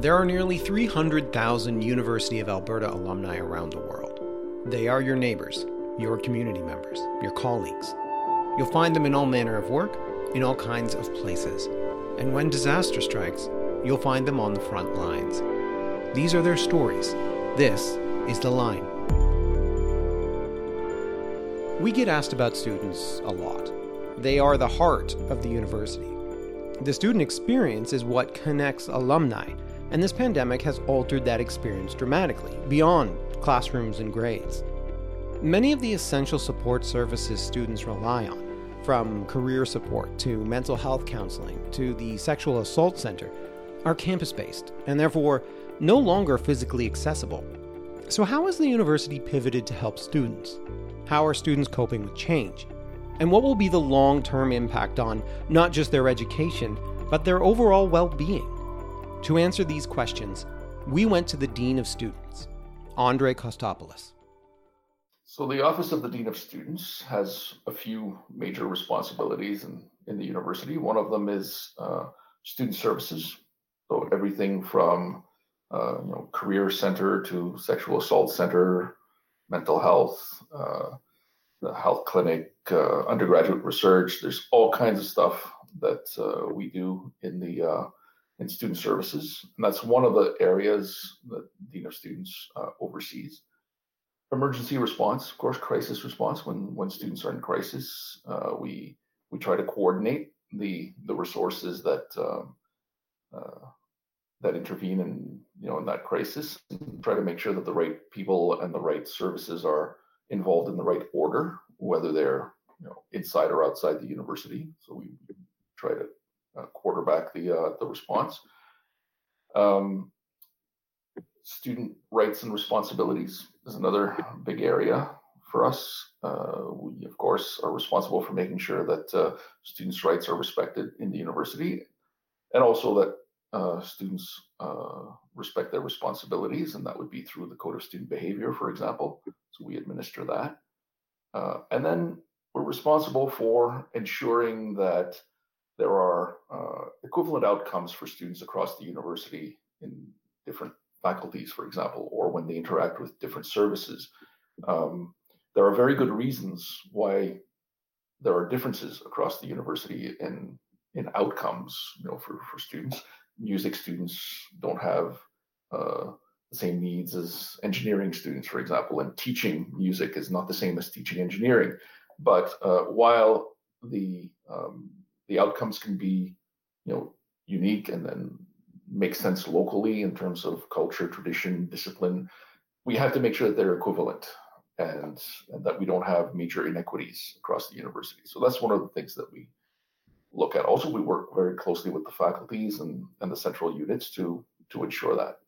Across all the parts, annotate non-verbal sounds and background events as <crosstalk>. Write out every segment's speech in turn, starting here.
There are nearly 300,000 University of Alberta alumni around the world. They are your neighbors, your community members, your colleagues. You'll find them in all manner of work, in all kinds of places. And when disaster strikes, you'll find them on the front lines. These are their stories. This is The Line. We get asked about students a lot. They are the heart of the university. The student experience is what connects alumni, and this pandemic has altered that experience dramatically, beyond classrooms and grades. Many of the essential support services students rely on, from career support to mental health counseling to the sexual assault center, are campus based and therefore no longer physically accessible. So, how has the university pivoted to help students? How are students coping with change? And what will be the long term impact on not just their education, but their overall well being? To answer these questions, we went to the Dean of Students, Andre Costopoulos. So, the Office of the Dean of Students has a few major responsibilities in, in the university. One of them is uh, student services. So, everything from uh, you know, career center to sexual assault center, mental health, uh, the health clinic, uh, undergraduate research. There's all kinds of stuff that uh, we do in the uh, in student services, and that's one of the areas that dean of students uh, oversees. Emergency response, of course, crisis response. When when students are in crisis, uh, we we try to coordinate the the resources that um, that intervene in you know in that crisis and try to make sure that the right people and the right services are involved in the right order whether they're you know inside or outside the university so we try to uh, quarterback the uh, the response um, student rights and responsibilities is another big area for us uh, we of course are responsible for making sure that uh, students rights are respected in the university and also that uh, students uh, respect their responsibilities, and that would be through the Code of Student Behavior, for example. So we administer that. Uh, and then we're responsible for ensuring that there are uh, equivalent outcomes for students across the university in different faculties, for example, or when they interact with different services. Um, there are very good reasons why there are differences across the university in in outcomes, you know, for, for students music students don't have uh, the same needs as engineering students, for example, and teaching music is not the same as teaching engineering. But uh, while the um, the outcomes can be, you know, unique and then make sense locally in terms of culture, tradition, discipline, we have to make sure that they're equivalent and, and that we don't have major inequities across the university. So that's one of the things that we look at. Also, we work very closely with the faculties and, and the central units to to ensure that.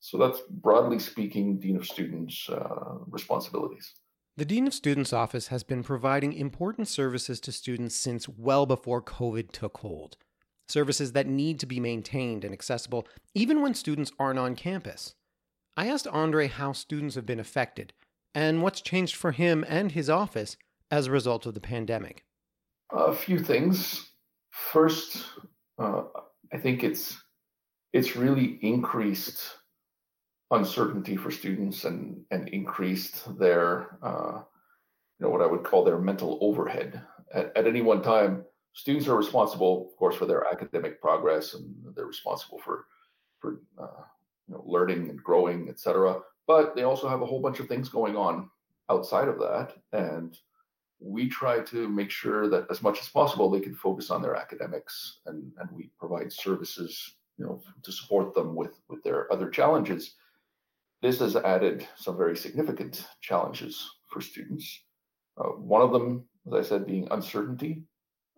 So that's broadly speaking, Dean of Students' uh, responsibilities. The Dean of Students office has been providing important services to students since well before COVID took hold. Services that need to be maintained and accessible even when students aren't on campus. I asked Andre how students have been affected and what's changed for him and his office as a result of the pandemic. A few things. First, uh, I think it's it's really increased uncertainty for students and and increased their uh, you know what I would call their mental overhead. At, at any one time, students are responsible, of course, for their academic progress and they're responsible for for uh, you know learning and growing, etc. But they also have a whole bunch of things going on outside of that, and we try to make sure that as much as possible they can focus on their academics and, and we provide services you know to support them with with their other challenges. This has added some very significant challenges for students. Uh, one of them as i said being uncertainty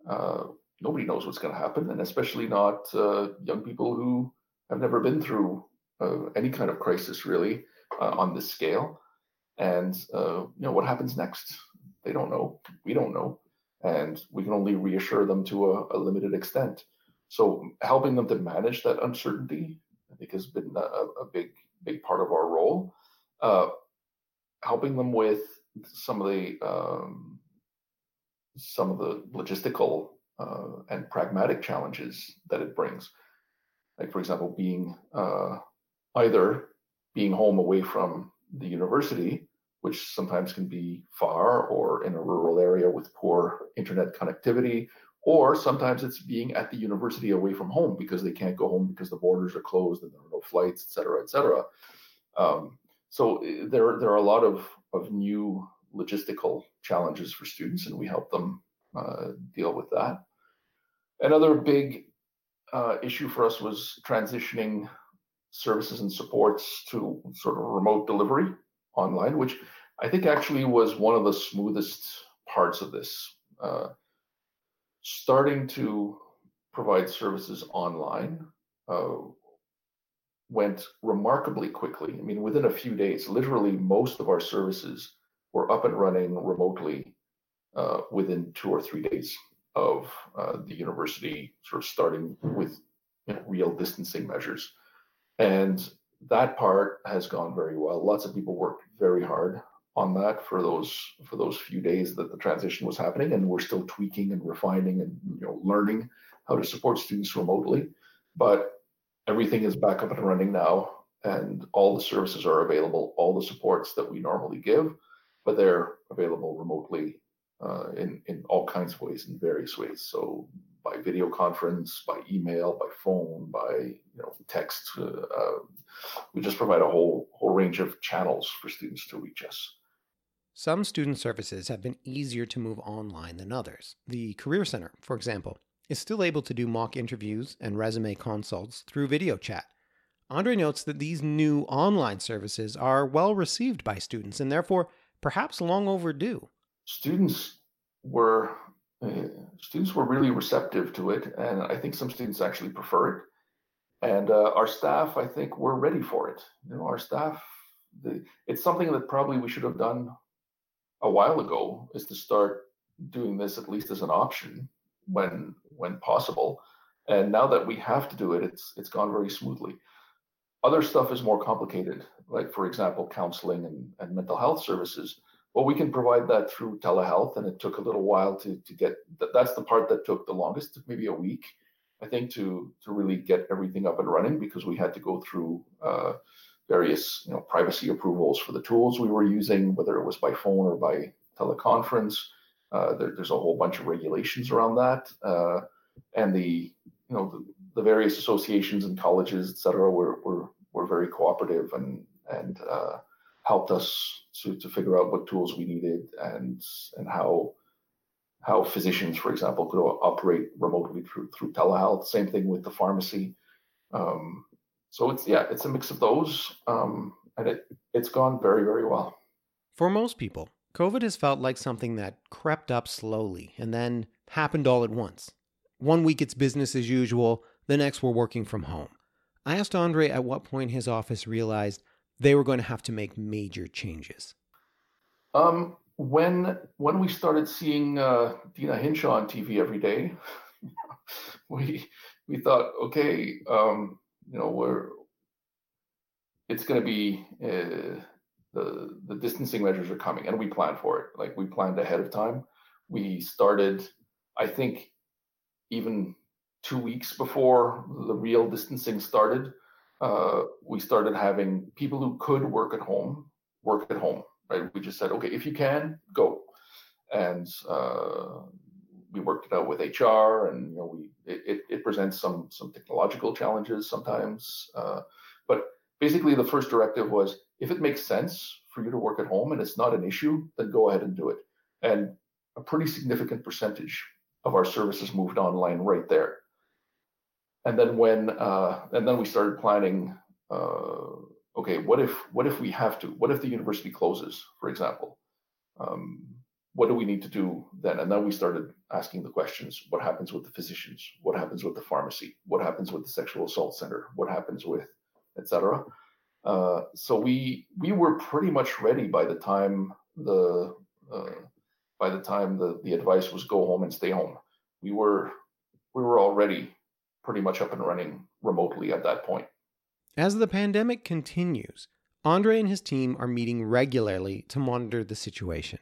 uh, nobody knows what's going to happen and especially not uh, young people who have never been through uh, any kind of crisis really uh, on this scale and you know what happens next they don't know. We don't know. And we can only reassure them to a, a limited extent. So helping them to manage that uncertainty, I think, has been a, a big, big part of our role. Helping them with some of the um, some of the logistical uh, and pragmatic challenges that it brings. like for example, being uh, either being home away from the university, which sometimes can be far or in a rural area with poor internet connectivity, or sometimes it's being at the university away from home because they can't go home because the borders are closed and there are no flights, et cetera, et cetera. Um, so eh, there, there are a lot of, of new logistical challenges for students, and we help them uh, deal with that. Another big uh, issue for us was transitioning services and supports to sort of remote delivery online, which I think actually was one of the smoothest parts of this. Uh, starting to provide services online uh, went remarkably quickly. I mean, within a few days, literally most of our services were up and running remotely uh, within two or three days of uh, the university sort of starting with you know, real distancing measures. And that part has gone very well. Lots of people worked very hard on that for those for those few days that the transition was happening, and we're still tweaking and refining and you know learning how to support students remotely. But everything is back up and running now, and all the services are available, all the supports that we normally give, but they're available remotely uh, in in all kinds of ways, in various ways. So by video conference, by email, by phone, by you know text. Uh, uh, we just provide a whole whole range of channels for students to reach us. Some student services have been easier to move online than others. The Career Center, for example, is still able to do mock interviews and resume consults through video chat. Andre notes that these new online services are well received by students and therefore perhaps long overdue. Students were uh, students were really receptive to it, and I think some students actually prefer it. And uh, our staff, I think, were ready for it. You know, our staff, the, it's something that probably we should have done a while ago, is to start doing this at least as an option when when possible. And now that we have to do it, it's it's gone very smoothly. Other stuff is more complicated, like for example, counseling and, and mental health services well, we can provide that through telehealth, and it took a little while to to get. That's the part that took the longest, maybe a week, I think, to to really get everything up and running because we had to go through uh, various you know privacy approvals for the tools we were using, whether it was by phone or by teleconference. Uh, there, there's a whole bunch of regulations around that, uh, and the you know the, the, various associations and colleges, et cetera, were were were very cooperative and and uh, helped us to, to figure out what tools we needed and and how how physicians, for example, could operate remotely through through telehealth. Same thing with the pharmacy. Um, so it's yeah, it's a mix of those, um, and it it's gone very very well. For most people, COVID has felt like something that crept up slowly and then happened all at once. One week it's business as usual, the next we're working from home. I asked Andre at what point his office realized they were going to have to make major changes? Um, when when we started seeing uh, Deena Hinshaw on TV every day, <laughs> we we thought, okay, um, you know, we're it's going to be uh, the the distancing measures are coming, and we planned for it. Like we planned ahead of time. We started, I think, even two weeks before the real distancing started uh, we started having people who could work at home work at home. Right? We just said, okay, if you can, go. And uh, we worked it out with HR, and you know, we it, it presents some some technological challenges sometimes. Uh, but basically, the first directive was, if it makes sense for you to work at home and it's not an issue, then go ahead and do it. And a pretty significant percentage of our services moved online right there and then when uh, and then we started planning uh, okay what if what if we have to what if the university closes for example? Um, what do we need to do then? And then we started asking the questions what happens with the physicians? What happens with the pharmacy? What happens with the sexual assault center? What happens with etc uh, so we we were pretty much ready by the time the uh, by the time the, the advice was go home and stay home. We were we were already pretty much up and running remotely at that point. As the pandemic continues, Andre and his team are meeting regularly to monitor the situation.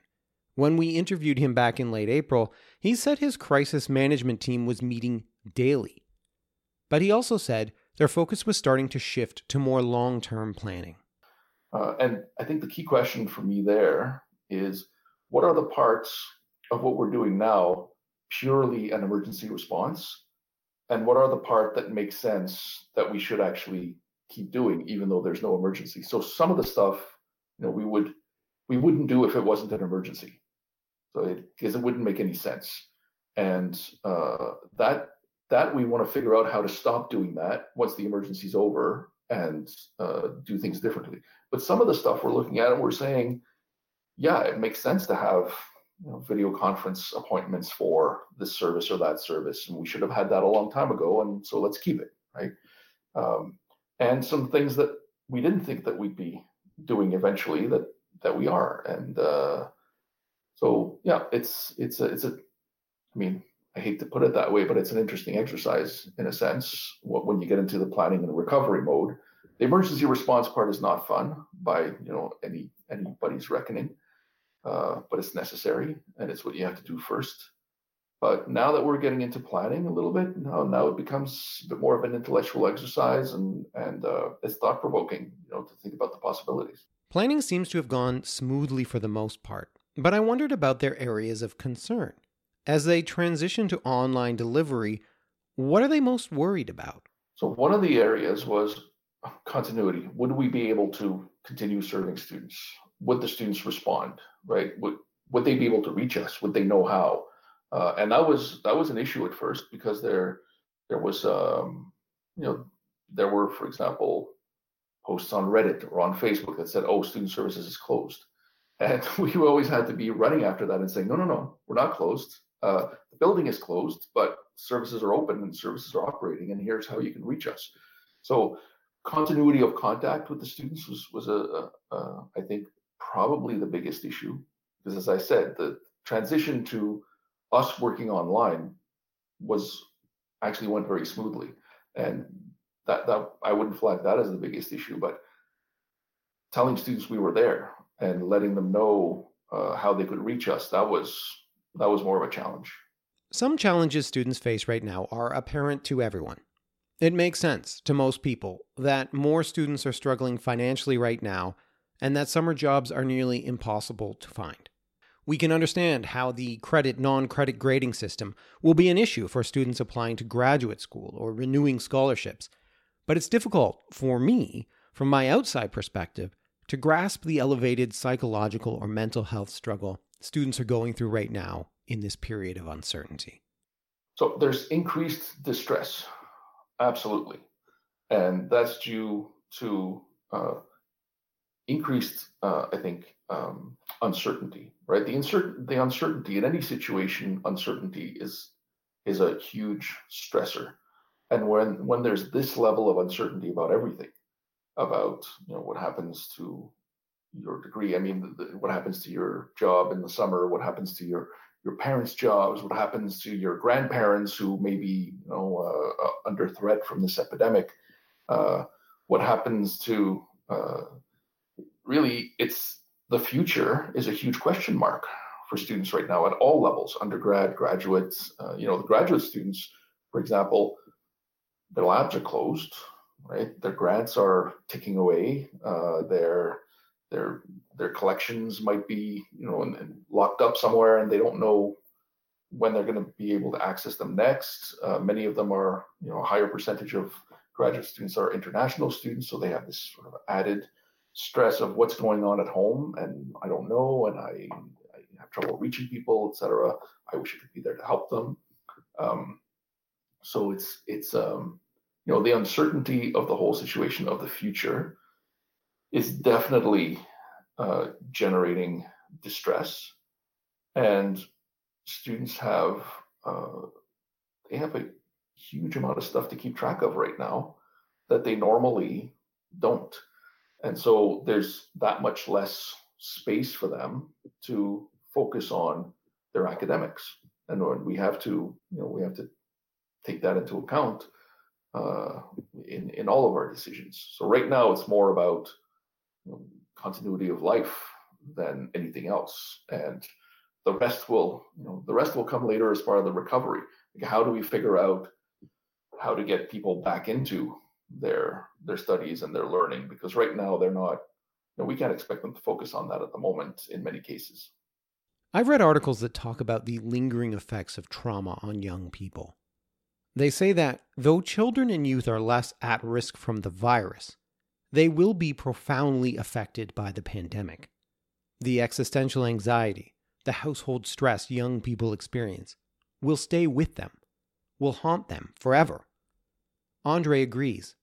When we interviewed him back in late April, he said his crisis management team was meeting daily. But he also said their focus was starting to shift to more long term planning. Uh, and I think the key question for me there is what are the parts of what we're doing now purely an emergency response? And what are the part that makes sense that we should actually keep doing even though there's no emergency? So some of the stuff, you know, we would we wouldn't do if it wasn't an emergency. So it because it wouldn't make any sense. And uh, that that we want to figure out how to stop doing that once the emergency's over and uh, do things differently. But some of the stuff we're looking at and we're saying, yeah, it makes sense to have you know, video conference appointments for this service or that service, and we should have had that a long time ago, and so let's keep it, right? Um, and some things that we didn't think that we'd be doing eventually that that we are, and uh, so yeah, it's it's a it's a, I mean, I hate to put it that way, but it's an interesting exercise in a sense. When you get into the planning and recovery mode, the emergency response part is not fun by you know any anybody's reckoning, uh, but it's necessary and it's what you have to do first. But now that we're getting into planning a little bit, now now it becomes a bit more of an intellectual exercise and and uh, it's thought provoking, you know, to think about the possibilities. Planning seems to have gone smoothly for the most part, but I wondered about their areas of concern. As they transition to online delivery, what are they most worried about? So, one of the areas was continuity. Would we be able to continue serving students? Would the students respond? Right? Would would they be able to reach us? Would they know how? Uh, and that was that was an issue at first because there there was um, you know there were for example posts on Reddit or on Facebook that said oh student services is closed, <laughs> and we always had to be running after that and saying no no no we're not closed uh, the building is closed, but services are open and services are operating, and here's how you can reach us. So continuity of contact with the students was was a, a, a I think probably the biggest issue because as I said, the transition to us working online was actually went very smoothly, and that that I wouldn't flag that as the biggest issue, but telling students we were there and letting them know uh, how they could reach us that was that was more of a challenge. Some challenges students face right now are apparent to everyone. It makes sense to most people that more students are struggling financially right now and that summer jobs are nearly impossible to find. We can understand how the credit non credit grading system will be an issue for students applying to graduate school or renewing scholarships, but it's difficult for me, from my outside perspective, to grasp the elevated psychological or mental health struggle students are going through right now in this period of uncertainty? So there's increased distress, absolutely. And that's due to uh, increased, uh, I think, um, uncertainty, right? The, uncertain, the uncertainty in any situation, uncertainty is is a huge stressor. And when when there's this level of uncertainty about everything, about you know what happens to your degree. I mean, the, the, what happens to your job in the summer? What happens to your your parents' jobs? What happens to your grandparents who may be you know uh, uh, under threat from this epidemic? Uh, what happens to uh, really? It's the future is a huge question mark for students right now at all levels, undergrad, graduates. Uh, you know, the graduate students, for example, their labs are closed. Right, their grants are ticking away. Uh, their their their collections might be you know and, and locked up somewhere and they don't know when they're going to be able to access them next uh, many of them are you know a higher percentage of graduate students are international students so they have this sort of added stress of what's going on at home and i don't know and i, I have trouble reaching people etc i wish i could be there to help them. Um, so it's it's um, you know the uncertainty of the whole situation of the future is definitely uh, generating distress, and students have uh, they have a huge amount of stuff to keep track of right now that they normally don't, and so there's that much less space for them to focus on their academics, and we have to you know we have to take that into account uh, in in all of our decisions. So right now it's more about continuity of life than anything else. And the rest will, you know, the rest will come later as part of the recovery. Like how do we figure out how to get people back into their their studies and their learning because right now they're not you know, we can't expect them to focus on that at the moment in many cases. I've read articles that talk about the lingering effects of trauma on young people. They say that though children and youth are less at risk from the virus, they will be profoundly affected by the pandemic. The existential anxiety, the household stress young people experience will stay with them, will haunt them forever. Andre agrees.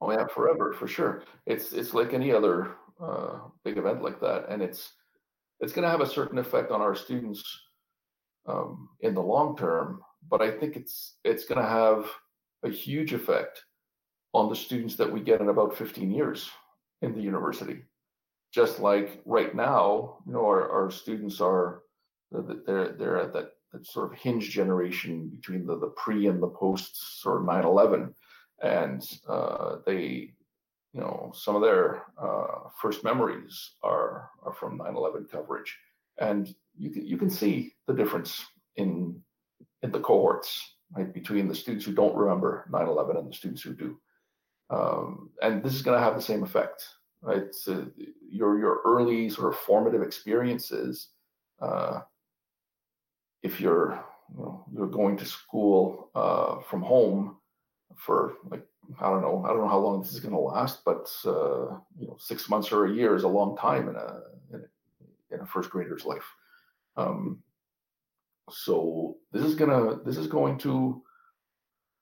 Oh yeah, forever for sure. It's it's like any other uh, big event like that, and it's it's going to have a certain effect on our students um, in the long term. But I think it's it's going to have a huge effect on the students that we get in about 15 years in the university. Just like right now, you know, our, our students are they're they're at that, that sort of hinge generation between the, the pre and the post sort of 9-11 and uh, they you know some of their uh, first memories are are from 9/11 coverage, and you can you can see the difference in in the cohorts right between the students who don't remember 9/11 and the students who do, um, and this is going to have the same effect, right? So your your early sort of formative experiences, uh, if you're you know you're going to school uh, from home for like I don't know. I don't know how long this is going to last, but uh, you know, six months or a year is a long time in a in a, in a first grader's life. Um, so this is gonna this is going to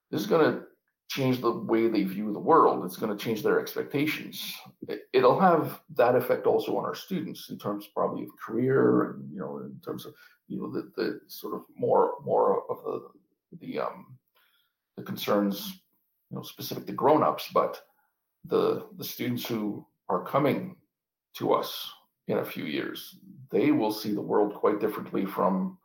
this is gonna change the way they view the world. It's going to change their expectations. It, will have that effect also on our students in terms probably of career and you know in terms of you know the, the sort of more more of the the um the concerns you know specific to grown-ups but the the students who are coming to us in a few years they will see the world quite differently from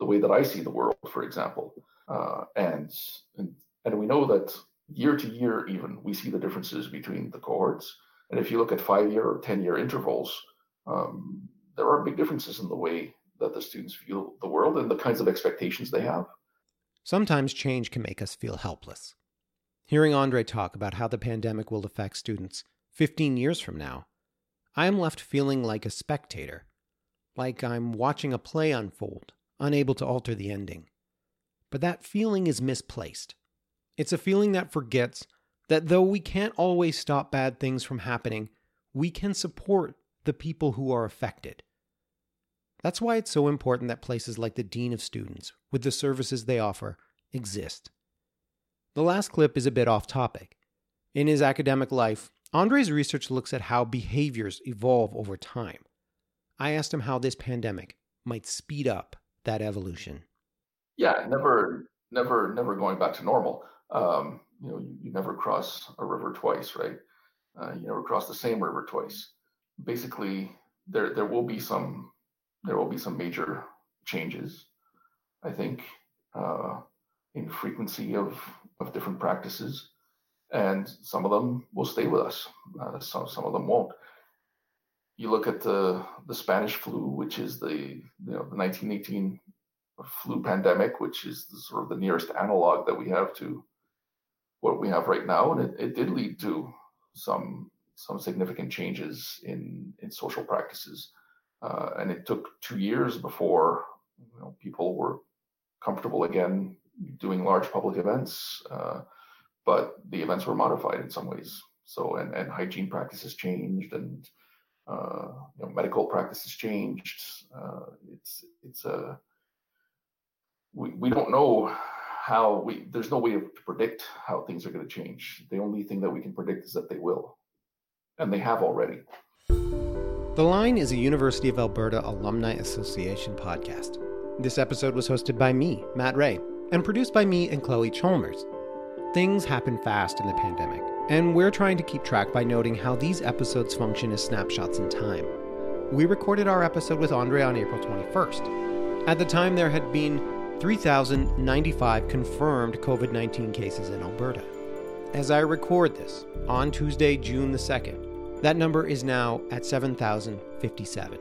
the way that i see the world for example uh, and, and and we know that year to year even we see the differences between the cohorts and if you look at five year or ten year intervals um, there are big differences in the way that the students view the world and the kinds of expectations they have sometimes change can make us feel helpless Hearing Andre talk about how the pandemic will affect students 15 years from now, I am left feeling like a spectator, like I'm watching a play unfold, unable to alter the ending. But that feeling is misplaced. It's a feeling that forgets that though we can't always stop bad things from happening, we can support the people who are affected. That's why it's so important that places like the Dean of Students, with the services they offer, exist. The last clip is a bit off topic. In his academic life, Andre's research looks at how behaviors evolve over time. I asked him how this pandemic might speed up that evolution. Yeah, never, never, never going back to normal. Um, you know, you, you, never cross a river twice, right? Uh, you never cross the same river twice. Basically, there there will be some there will be some major changes. I think uh, in frequency of of different practices, and some of them will stay with us. Uh, some some of them won't. You look at the the Spanish flu, which is the you know the 1918 flu pandemic, which is the, sort of the nearest analog that we have to what we have right now, and it, it did lead to some some significant changes in in social practices. Uh, and it took two years before you know, people were comfortable again doing large public events, uh, but the events were modified in some ways. So and, and hygiene practices changed and uh, you know, medical practices changed. Uh, it's it's a we, we don't know how we there's no way to predict how things are going to change. The only thing that we can predict is that they will, and they have already. The Line is a University of Alberta Alumni Association podcast. This episode was hosted by me, Matt Rea, and produced by me and Chloe Chalmers. Things happen fast in the pandemic, and we're trying to keep track by noting how these episodes function as snapshots in time. We recorded our episode with Andre on April 21st. At the time, there had been 3,095 confirmed COVID 19 cases in Alberta. As I record this, on Tuesday, June the 2nd, that number is now at 7,057.